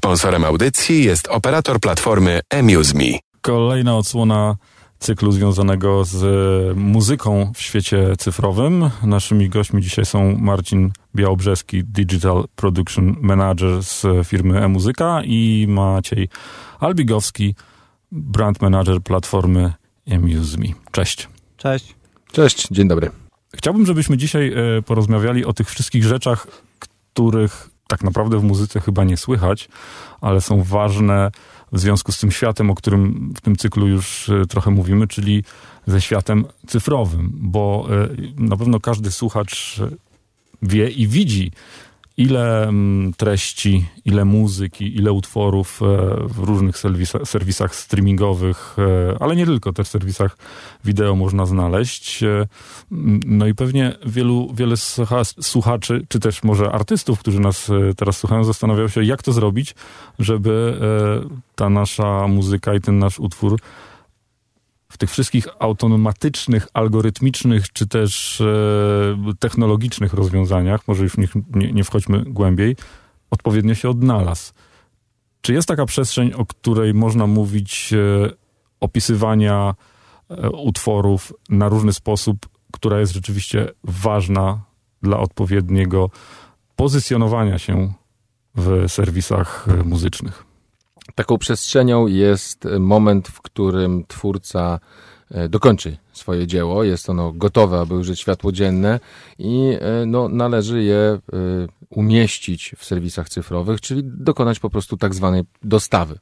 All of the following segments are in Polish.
Sponsorem audycji jest operator platformy AmuseMe. Kolejna odsłona cyklu związanego z muzyką w świecie cyfrowym. Naszymi gośćmi dzisiaj są Marcin Białobrzeski, Digital Production Manager z firmy e-muzyka i Maciej Albigowski, Brand Manager platformy AmuseMe. Cześć. Cześć. Cześć, dzień dobry. Chciałbym, żebyśmy dzisiaj e, porozmawiali o tych wszystkich rzeczach, których tak naprawdę w muzyce chyba nie słychać, ale są ważne w związku z tym światem, o którym w tym cyklu już e, trochę mówimy, czyli ze światem cyfrowym, bo e, na pewno każdy słuchacz wie i widzi, ile mm, treści, ile muzyki, ile utworów e, w różnych serwisach, streamingowych, ale nie tylko, też serwisach wideo można znaleźć. No i pewnie wielu, wiele słuchaczy, czy też może artystów, którzy nas teraz słuchają, zastanawiają się, jak to zrobić, żeby ta nasza muzyka i ten nasz utwór w tych wszystkich automatycznych, algorytmicznych, czy też e, technologicznych rozwiązaniach, może już nie, nie, nie wchodźmy głębiej, odpowiednio się odnalazł. Czy jest taka przestrzeń, o której można mówić e, opisywania e, utworów na różny sposób, która jest rzeczywiście ważna dla odpowiedniego pozycjonowania się w serwisach muzycznych? Taką przestrzenią jest moment, w którym twórca e, dokończy swoje dzieło, jest ono gotowe, aby użyć światło dzienne i e, no, należy je e, umieścić w serwisach cyfrowych, czyli dokonać po prostu tak zwanej dostawy.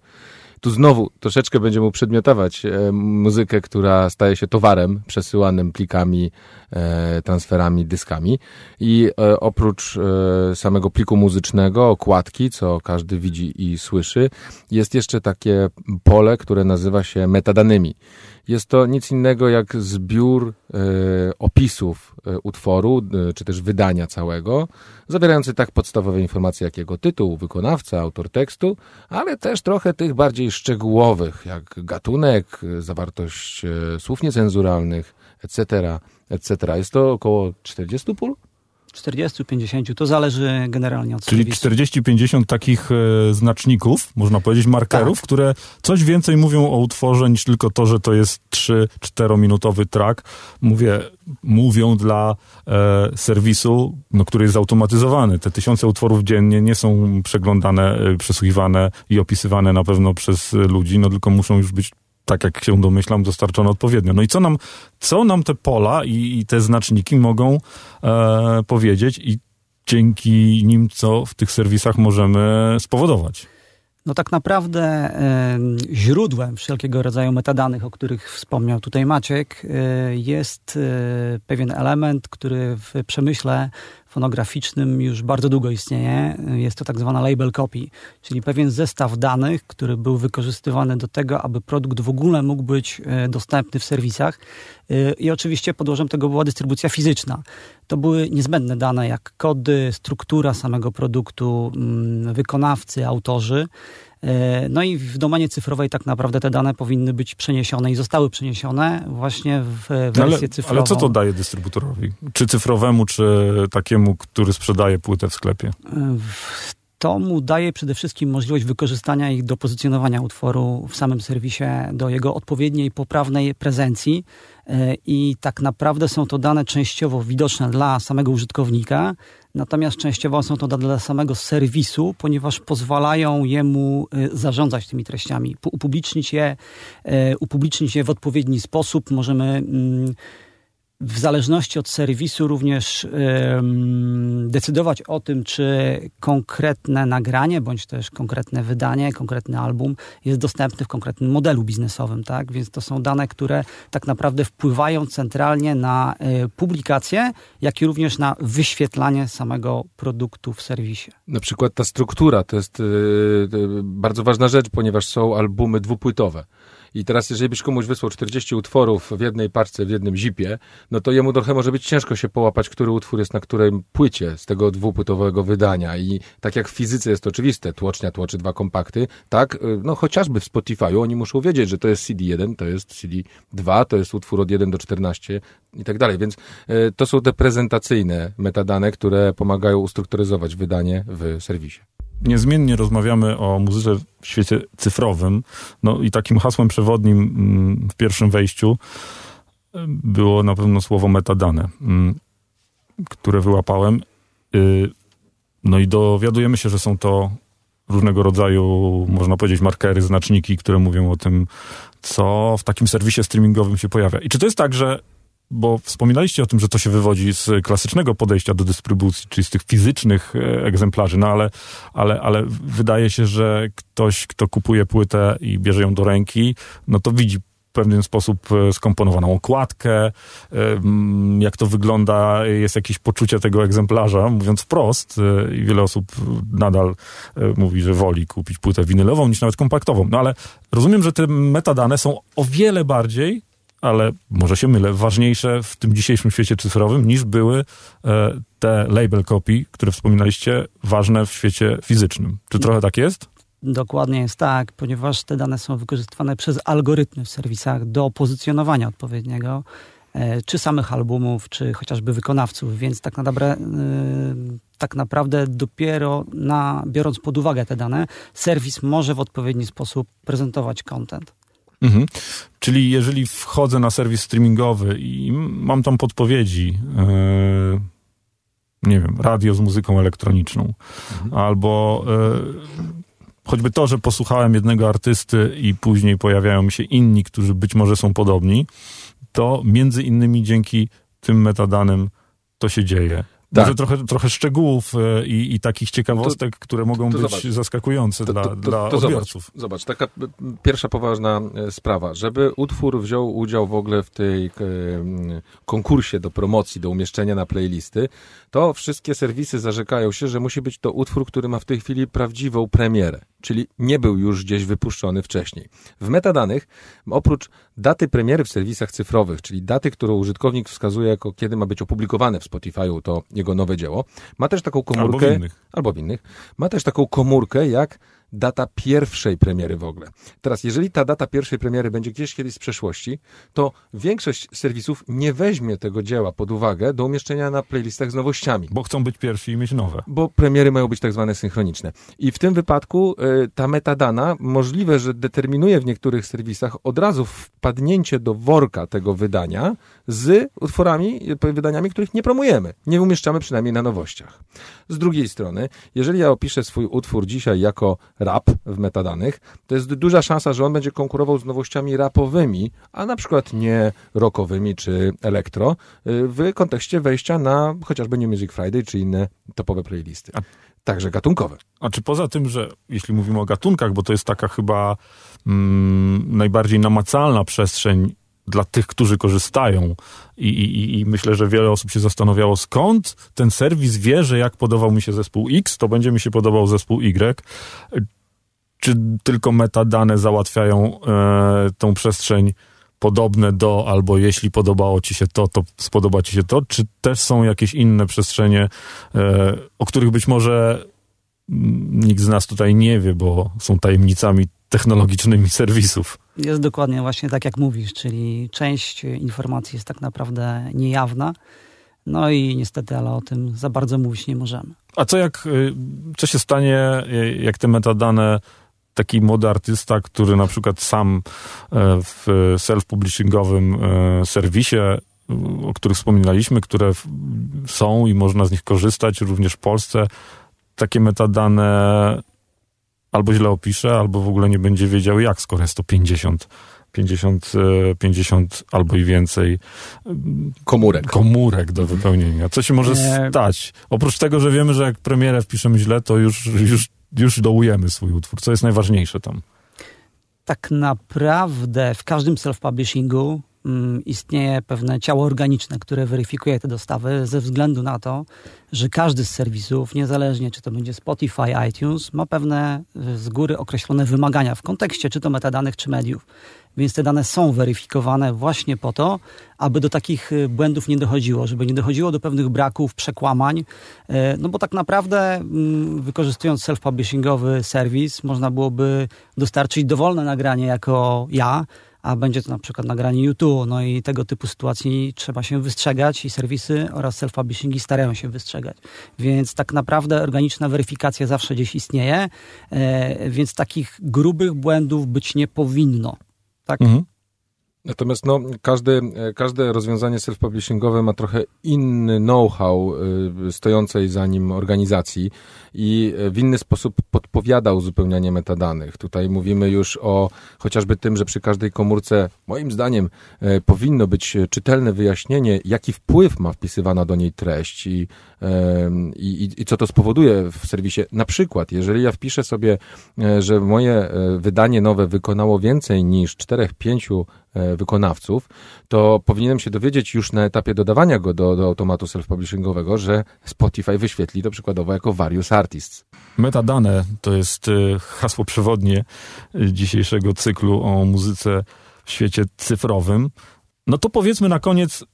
Tu znowu troszeczkę będziemy uprzedmiotować e, muzykę, która staje się towarem przesyłanym plikami, e, transferami, dyskami. I e, oprócz e, samego pliku muzycznego, okładki, co każdy widzi i słyszy, jest jeszcze takie pole, które nazywa się metadanymi. Jest to nic innego jak zbiór e, opisów e, utworu, e, czy też wydania całego, zawierający tak podstawowe informacje jak jego tytuł, wykonawca, autor tekstu, ale też trochę tych bardziej szczegółowych, jak gatunek, zawartość słów niecenzuralnych, etc., etc. Jest to około 40 pól? 40-50, to zależy generalnie od Czyli 40-50 takich e, znaczników, można powiedzieć, markerów, tak. które coś więcej mówią o utworze niż tylko to, że to jest 3-4 minutowy track. Mówię, mówią dla e, serwisu, no, który jest zautomatyzowany. Te tysiące utworów dziennie nie są przeglądane, e, przesłuchiwane i opisywane na pewno przez ludzi, no tylko muszą już być tak jak się domyślam, dostarczone odpowiednio. No i co nam, co nam te pola i, i te znaczniki mogą e, powiedzieć i dzięki nim co w tych serwisach możemy spowodować? No tak naprawdę y, źródłem wszelkiego rodzaju metadanych, o których wspomniał tutaj Maciek, y, jest y, pewien element, który w przemyśle fonograficznym już bardzo długo istnieje. Jest to tak zwana label copy, czyli pewien zestaw danych, który był wykorzystywany do tego, aby produkt w ogóle mógł być e, dostępny w serwisach. E, I oczywiście podłożem tego była dystrybucja fizyczna. To były niezbędne dane jak kody, struktura samego produktu, mm, wykonawcy, autorzy. E, no i w domenie cyfrowej tak naprawdę te dane powinny być przeniesione i zostały przeniesione właśnie w wersję ale, cyfrową. Ale co to daje dystrybutorowi? Czy cyfrowemu, czy takiemu, który sprzedaje płytę w sklepie? To mu daje przede wszystkim możliwość wykorzystania ich do pozycjonowania utworu w samym serwisie, do jego odpowiedniej, poprawnej prezencji. I tak naprawdę są to dane częściowo widoczne dla samego użytkownika, natomiast częściowo są to dane dla samego serwisu, ponieważ pozwalają jemu e, zarządzać tymi treściami, upublicznić je, e, upublicznić je w odpowiedni sposób. Możemy mm, w zależności od serwisu również decydować o tym, czy konkretne nagranie, bądź też konkretne wydanie, konkretny album jest dostępny w konkretnym modelu biznesowym, tak? Więc to są dane, które tak naprawdę wpływają centralnie na y, publikację, jak i również na wyświetlanie samego produktu w serwisie. Na przykład ta struktura to jest y, bardzo ważna rzecz, ponieważ są albumy dwupłytowe. I teraz, jeżeli byś komuś wysłał 40 utworów w jednej parce, w jednym zipie, no to jemu trochę może być ciężko się połapać, który utwór jest na której płycie z tego dwupłytowego wydania. I tak jak w fizyce jest oczywiste, tłocznia tłoczy dwa kompakty, tak, y, no chociażby w Spotify'u oni muszą wiedzieć, że to jest CD1, to jest CD2, to jest utwór od 1 do 14 i tak dalej. Więc y, to są te prezentacyjne metadane, które pomagają ustrukturyzować wydanie w serwisie. Niezmiennie rozmawiamy o muzyce w świecie cyfrowym. No i takim hasłem przewodnim mm, w pierwszym wejściu y, było na pewno słowo metadane, mm, które wyłapałem. Y, no i dowiadujemy się, że są to różnego rodzaju, można powiedzieć, markery, znaczniki, które mówią o tym, co w takim serwisie streamingowym się pojawia. I czy to jest tak, że bo wspominaliście o tym, że to się wywodzi z klasycznego podejścia do dystrybucji, czyli z tych fizycznych e, egzemplarzy, no ale, ale, ale wydaje się, że ktoś, kto kupuje płytę i bierze ją do ręki, no to widzi w pewien sposób e, skomponowaną okładkę, e, mm, jak to wygląda, jest jakieś poczucie tego egzemplarza, mówiąc wprost i wiele osób nadal mówi, że woli kupić płytę winylową niż nawet kompaktową. No ale rozumiem, że te metadane są o wiele bardziej ale może się mylę, ważniejsze w tym dzisiejszym świecie cyfrowym niż były e, te label copy, które wspominaliście, ważne w świecie fizycznym. Czy trochę tak jest? Dokładnie jest tak, ponieważ te dane są wykorzystywane przez algorytmy w serwisach do pozycjonowania odpowiedniego, e, czy samych albumów, czy chociażby wykonawców, więc tak naprawdę, tak naprawdę dopiero na, biorąc pod uwagę te dane, serwis może w odpowiedni sposób prezentować content. Mhm. Czyli jeżeli wchodzę na serwis streamingowy i mam tam podpowiedzi, yy, nie wiem, radio z muzyką elektroniczną, mhm. albo yy, choćby to, że posłuchałem jednego artysty i później pojawiają mi się inni, którzy być może są podobni, to między innymi dzięki tym metadanym to się dzieje. Tak. Może trochę, trochę szczegółów e, i, i takich ciekawostek, to, które mogą to być zobacz. zaskakujące to, dla, dla odbiorców. Zobacz, zobacz, taka pierwsza poważna e, sprawa. Żeby utwór wziął udział w ogóle w tej e, konkursie do promocji, do umieszczenia na playlisty, to wszystkie serwisy zarzekają się, że musi być to utwór, który ma w tej chwili prawdziwą premierę czyli nie był już gdzieś wypuszczony wcześniej. W metadanych, oprócz daty premiery w serwisach cyfrowych, czyli daty, którą użytkownik wskazuje jako kiedy ma być opublikowane w Spotify'u to jego nowe dzieło, ma też taką komórkę... Albo w innych. Albo w innych. Ma też taką komórkę jak data pierwszej premiery w ogóle. Teraz, jeżeli ta data pierwszej premiery będzie gdzieś kiedyś z przeszłości, to większość serwisów nie weźmie tego dzieła pod uwagę do umieszczenia na playlistach z nowościami. Bo chcą być pierwsi i mieć nowe. Bo premiery mają być tak zwane synchroniczne. I w tym wypadku y, ta metadana możliwe, że determinuje w niektórych serwisach od razu wpadnięcie do worka tego wydania z utworami, wydaniami, których nie promujemy. Nie umieszczamy przynajmniej na nowościach. Z drugiej strony, jeżeli ja opiszę swój utwór dzisiaj jako rap w metadanych, to jest duża szansa, że on będzie konkurował z nowościami rapowymi, a na przykład nie rockowymi czy elektro, y, w kontekście wejścia na chociażby New Music Friday czy inne topowe playlisty. A także gatunkowe. A czy poza tym, że jeśli mówimy o gatunkach, bo to jest taka chyba mm, najbardziej namacalna przestrzeń dla tych, którzy korzystają. I, i, I, myślę, że wiele osób się zastanawiało, skąd ten serwis wie, że jak podobał mi się zespół X, to będzie mi się podobał zespół Y. Czy tylko metadane załatwiają e, tą przestrzeń podobne do, albo jeśli podobało ci się to, to spodoba ci się to? Czy też są jakieś inne przestrzenie, e, o których być może nikt z nas tutaj nie wie, bo są tajemnicami technologicznymi serwisów? Jest dokładnie właśnie tak, jak mówisz, czyli część informacji jest tak naprawdę niejawna. No i niestety, ale o tym za bardzo mówić nie możemy. A co jak, y, co się stanie, y, jak te metadane taki młody artysta, który na przykład sam e, w self-publishingowym serwisie, o których wspominaliśmy, które są i można z nich korzystać również w Polsce, takie metadane albo źle opisze, albo w ogóle nie będzie wiedział jak, skoro jest to 50 50, 50 albo i więcej komórek. komórek do wypełnienia. Co się może stać? Oprócz tego, że wiemy, że jak premierę wpiszemy źle, to już, już, już dołujemy swój utwór. Co jest najważniejsze tam? Tak naprawdę w każdym self-publishingu Mm, istnieje pewne ciało organiczne, które weryfikuje te dostawy ze względu na to, że każdy z serwisów, niezależnie czy to będzie Spotify, iTunes, ma pewne z góry określone wymagania w kontekście czy to metadanych, czy mediów. Więc te dane są weryfikowane właśnie po to, aby do takich y, błędów nie dochodziło, żeby nie dochodziło do pewnych braków, przekłamań. Y, no bo tak naprawdę mm, wykorzystując self-publishingowy serwis, można byłoby dostarczyć dowolne nagranie jako ja, a będzie to na przykład nagranie YouTube, no i tego typu sytuacji trzeba się wystrzegać i serwisy oraz self-publishingi starają się wystrzegać. Więc tak naprawdę organiczna weryfikacja zawsze gdzieś istnieje, e, więc takich grubych błędów być nie powinno. Tak? Mhm. Natomiast no, każde, każde rozwiązanie self-publishingowe ma trochę inny know-how y, stojącej za nim organizacji i w inny sposób podpowiada uzupełnianie metadanych. Tutaj mówimy już o chociażby tym, że przy każdej komórce, moim zdaniem, e, powinno być czytelne wyjaśnienie, jaki wpływ ma wpisywana do niej treść i, i, i co to spowoduje w serwisie. Na przykład, jeżeli ja wpiszę sobie, że moje wydanie nowe wykonało więcej niż 4-5 wykonawców, to powinienem się dowiedzieć już na etapie dodawania go do, do automatu self-publishingowego, że Spotify wyświetli to przykładowo jako various artists. Metadane to jest e, hasło przewodnie e, dzisiejszego cyklu o muzyce w świecie cyfrowym. No to powiedzmy na koniec,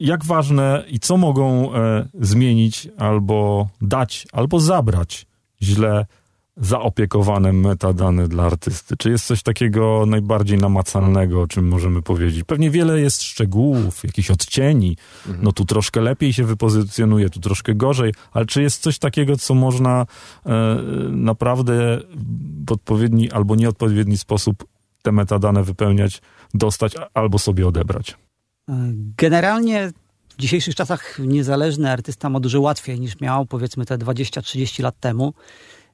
jak ważne i co mogą e, zmienić albo dać, albo zabrać źle zaopiekowane metadane dla artysty? Czy jest coś takiego najbardziej namacalnego, o czym możemy powiedzieć? Pewnie wiele jest szczegółów, jakichś odcieni. Mhm. No tu troszkę lepiej się wypozycjonuje, tu troszkę gorzej, ale czy jest coś takiego, co można e, naprawdę w odpowiedni albo nieodpowiedni sposób te metadane wypełniać, dostać albo sobie odebrać? Generalnie w dzisiejszych czasach niezależny artysta ma dużo łatwiej niż miał powiedzmy te 20-30 lat temu.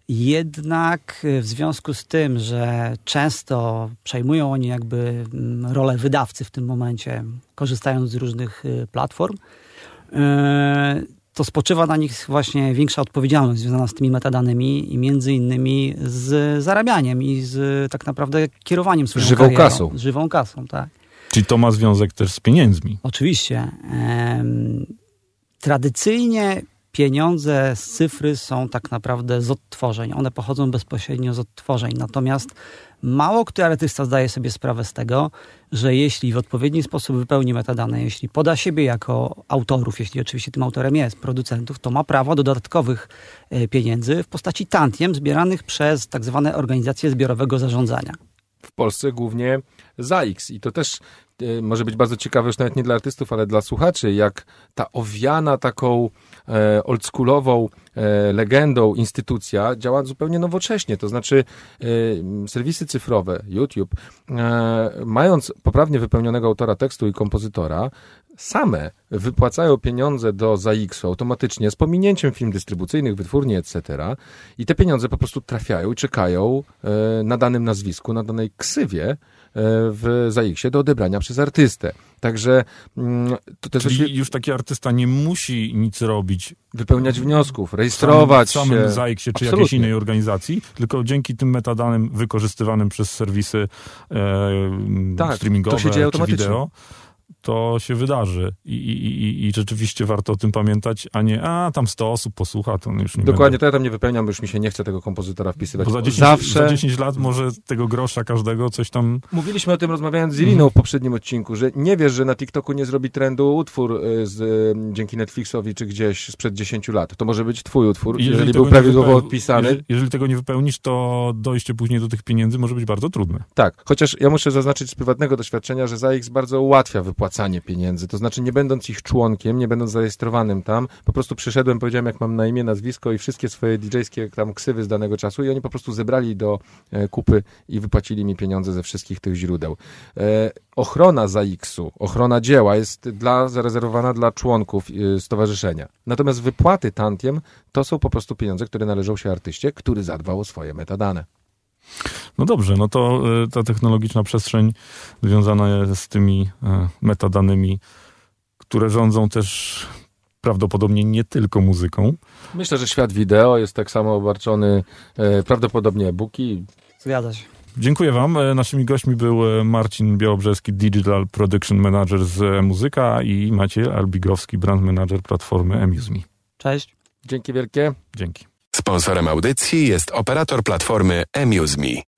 Jednak e, w związku z tym, że często przejmują oni jakby mm, rolę wydawcy w tym momencie, korzystając z różnych e, platform, e, to spoczywa na nich właśnie większa odpowiedzialność związana z tymi metadanymi i między innymi z zarabianiem i z tak naprawdę kierowaniem swoją Żywą karierą. kasą. Żywą kasą, tak. Czyli to ma związek też z pieniędzmi. Oczywiście. Tradycyjnie pieniądze z cyfry są tak naprawdę z odtworzeń. One pochodzą bezpośrednio z odtworzeń. Natomiast mało który artysta zdaje sobie sprawę z tego, że jeśli w odpowiedni sposób wypełni metadane, jeśli poda siebie jako autorów, jeśli oczywiście tym autorem jest, producentów, to ma prawo do dodatkowych e, pieniędzy w postaci tantiem zbieranych przez tak zwane organizacje zbiorowego zarządzania. Polsce głównie ZAX i to też e, może być bardzo ciekawe już nawet nie dla artystów, ale dla słuchaczy, jak ta owiana taką e, oldschoolową e, legendą instytucja działa zupełnie nowocześnie. To znaczy serwisy cyfrowe, YouTube, mając poprawnie wypełnionego autora tekstu i kompozytora, same wypłacają pieniądze do ZAX-u automatycznie z pominięciem firm dystrybucyjnych, wytwórni, etc. I te pieniądze po prostu trafiają i czekają e, na danym nazwisku, na danej ksywie, w ZAX-ie do odebrania przez artystę. Także mm, to też Czyli już taki artysta nie musi nic robić. Wypełniać wniosków, rejestrować w samym, w samym ZAX-ie czy jakiejś innej organizacji, tylko dzięki tym metadanym wykorzystywanym przez serwisy e, tak, streamingowe to się dzieje automatycznie. wideo to się wydarzy I, i, i, rzeczywiście warto o tym pamiętać, a nie, a tam 100 osób posłucha, to już nie Dokładnie, będę... to ja tam nie wypełniam, już mi się nie chce tego kompozytora wpisywać. Bo za 10, Zawsze... za 10 lat może tego grosza każdego coś tam... Mówiliśmy o tym rozmawiając z Iriną w poprzednim odcinku, że nie wiesz, że na TikToku nie zrobi trendu utwór y, z, y, dzięki Netflixowi czy gdzieś sprzed 10 lat. To może być twój utwór, jeżeli, jeżeli był prawidłowo wypeł... odpisany. Jeżeli, jeżeli, tego nie wypełnisz, to dojście później do tych pieniędzy może być bardzo trudne. Tak, chociaż ja muszę zaznaczyć z prywatnego doświadczenia, że ZAX bardzo ułatwia wypłacanie pieniędzy. To znaczy, nie będąc ich członkiem, nie będąc zarejestrowanym tam, po prostu przyszedłem, powiedziałem, jak mam na imię, nazwisko i wszystkie swoje DJ-skie tam ksywy z danego czasu i oni po prostu zebrali do e, kupy i wypłacili mi pieniądze ze wszystkich tych źródeł. E, ochrona ZAX-u, ochrona dzieła jest dla, zarezerwowana dla członków e, stowarzyszenia. Natomiast wypłaty tantiem to są po prostu pieniądze, które należą się artyście, który zadbał o swoje metadane. No dobrze, no to y, ta technologiczna przestrzeń związana z tymi y, metadanymi, które rządzą też prawdopodobnie nie tylko muzyką. Myślę, że świat wideo jest tak samo obarczony e, prawdopodobnie e-booki. Zgadza się. Dziękuję Wam. E, naszymi gośćmi był e, Marcin Białobrzeski, Digital Production Manager z Muzyka i Maciej Albigowski, Brand Manager platformy Amuse.me. Cześć. Dzięki wielkie. Dzięki. Sponsorem audycji jest operator platformy Amuse.me.